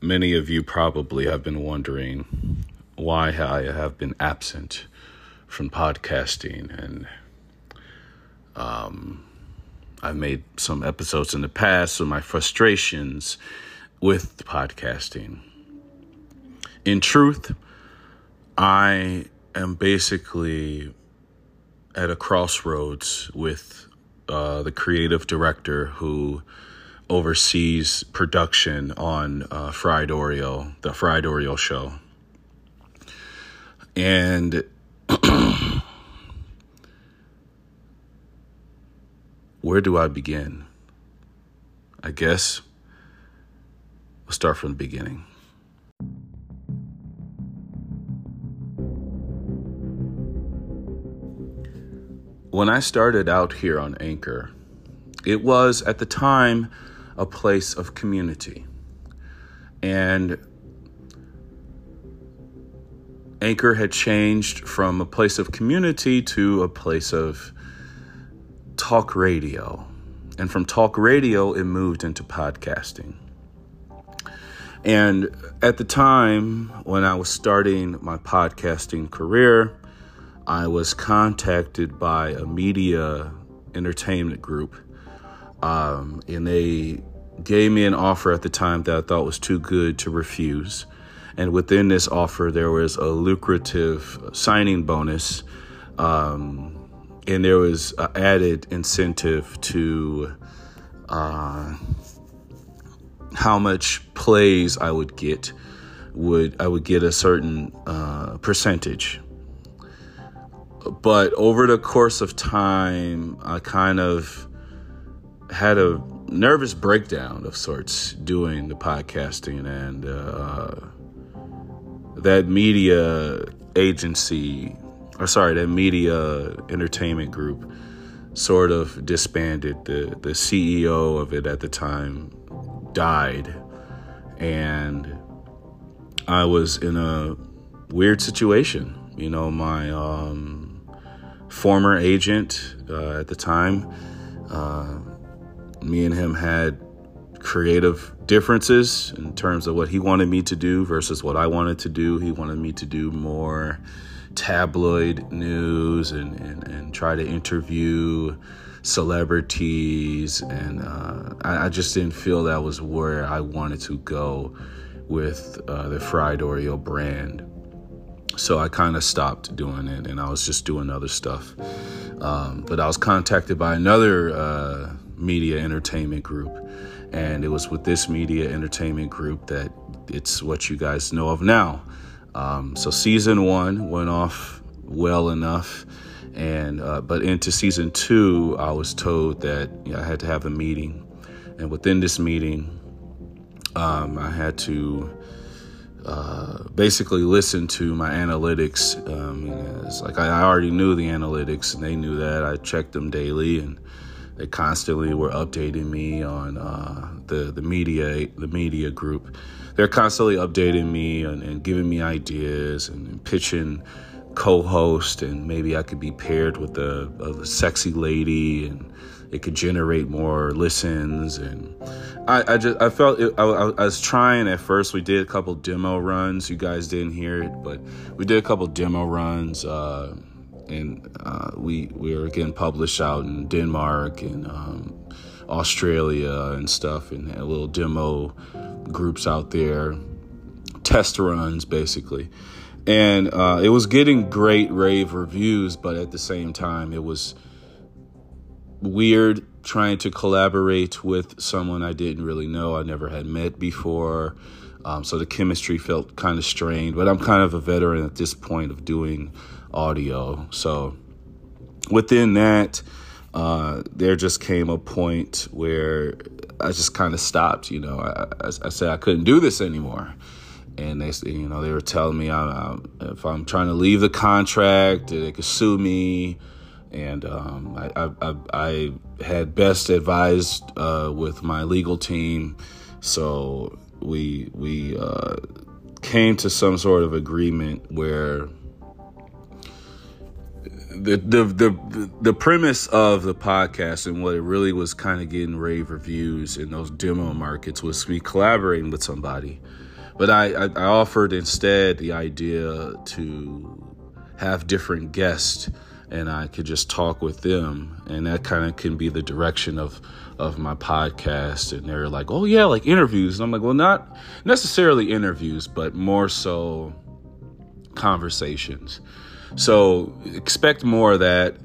many of you probably have been wondering why I have been absent from podcasting and um, I've made some episodes in the past of my frustrations with podcasting. In truth, I am basically at a crossroads with uh, the creative director who oversees production on uh, Fried Oreo, the Fried Oreo show. And where do I begin? I guess we'll start from the beginning. When I started out here on Anchor, it was at the time a place of community. And Anchor had changed from a place of community to a place of talk radio. And from talk radio, it moved into podcasting. And at the time when I was starting my podcasting career, I was contacted by a media entertainment group. Um, and they gave me an offer at the time that I thought was too good to refuse. And within this offer, there was a lucrative signing bonus. Um, and there was an added incentive to uh, how much plays I would get. Would I would get a certain uh, percentage, but over the course of time, I kind of had a nervous breakdown of sorts doing the podcasting and uh, that media agency or sorry that media entertainment group sort of disbanded. The the CEO of it at the time died. And I was in a weird situation you know my um, former agent uh, at the time uh, me and him had creative differences in terms of what he wanted me to do versus what I wanted to do. He wanted me to do more tabloid news and, and, and try to interview celebrities. And uh, I, I, just didn't feel that was where I wanted to go with uh, the Fried Oreo brand. So I kind of stopped doing it and I was just doing other stuff. Um, but I was contacted by another uh, media entertainment group. And it was with this media entertainment group that it's what you guys know of now. Um, so season one went off well enough, and uh, but into season two, I was told that you know, I had to have a meeting, and within this meeting, um, I had to uh, basically listen to my analytics. Um, it's like I already knew the analytics, and they knew that. I checked them daily, and they constantly were updating me on uh, the the media the media group. They're constantly updating me and, and giving me ideas and, and pitching co-host, and maybe I could be paired with a, a sexy lady and it could generate more listens and i, I just i felt it, I, I, was trying at first we did a couple demo runs you guys didn't hear it but we did a couple demo runs uh, and uh, we we are getting published out in Denmark and um, Australia and stuff, and a little demo groups out there, test runs basically, and uh, it was getting great rave reviews, but at the same time, it was weird trying to collaborate with someone I didn't really know, I never had met before. Um, so the chemistry felt kind of strained, but I'm kind of a veteran at this point of doing audio. So within that, uh, there just came a point where I just kind of stopped. You know, I, I, I, said I couldn't do this anymore, and they, you know, they were telling me I, I, if I'm trying to leave the contract, they could sue me. And um, I, I, had best advised uh, with my legal team, so we we uh, came to some sort of agreement where the, the the the premise of the podcast and what it really was kind of getting rave reviews in those demo markets was me collaborating with somebody but I, I, I offered instead the idea to have different guests and I could just talk with them, and that kind of can be the direction of of my podcast. And they're like, "Oh yeah, like interviews," and I'm like, "Well, not necessarily interviews, but more so conversations." So expect more of that.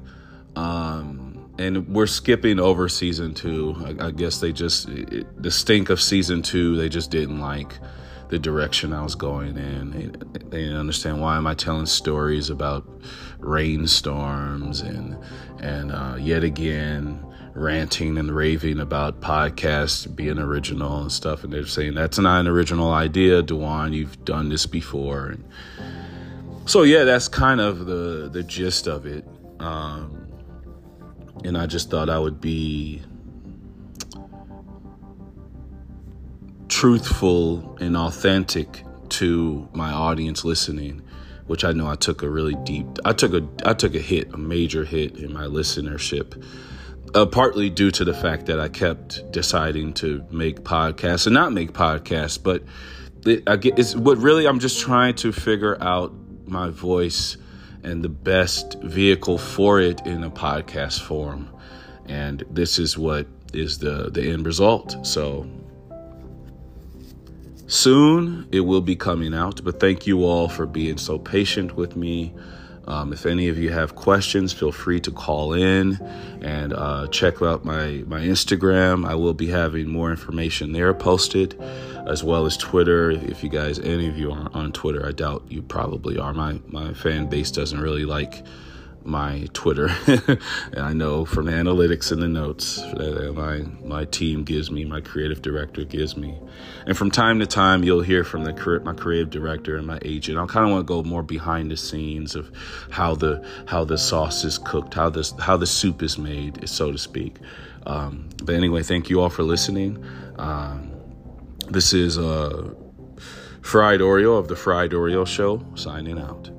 Um, and we're skipping over season two. I, I guess they just it, the stink of season two. They just didn't like the direction I was going in. They, they didn't understand why am I telling stories about rainstorms and and uh, yet again ranting and raving about podcasts being original and stuff. And they're saying that's not an original idea, Dewan. You've done this before. And so yeah, that's kind of the the gist of it. Um, and I just thought I would be truthful and authentic to my audience listening which I know I took a really deep I took a I took a hit a major hit in my listenership uh, partly due to the fact that I kept deciding to make podcasts and not make podcasts but it, I get, it's what really I'm just trying to figure out my voice and the best vehicle for it in a podcast form. And this is what is the the end result. So soon it will be coming out but thank you all for being so patient with me um, if any of you have questions feel free to call in and uh, check out my my instagram. I will be having more information there posted as well as twitter. If you guys any of you are on twitter i doubt you probably are. My my fan base doesn't really like my Twitter. and I know from the analytics and the notes that my, my team gives me, my creative director gives me. And from time to time, you'll hear from the my creative director and my agent. I kind of want to go more behind the scenes of how the how the sauce is cooked, how this how the soup is made, so to speak. Um, but anyway, thank you all for listening. Um, this is uh, Fried Oreo of the Fried Oreo Show signing out.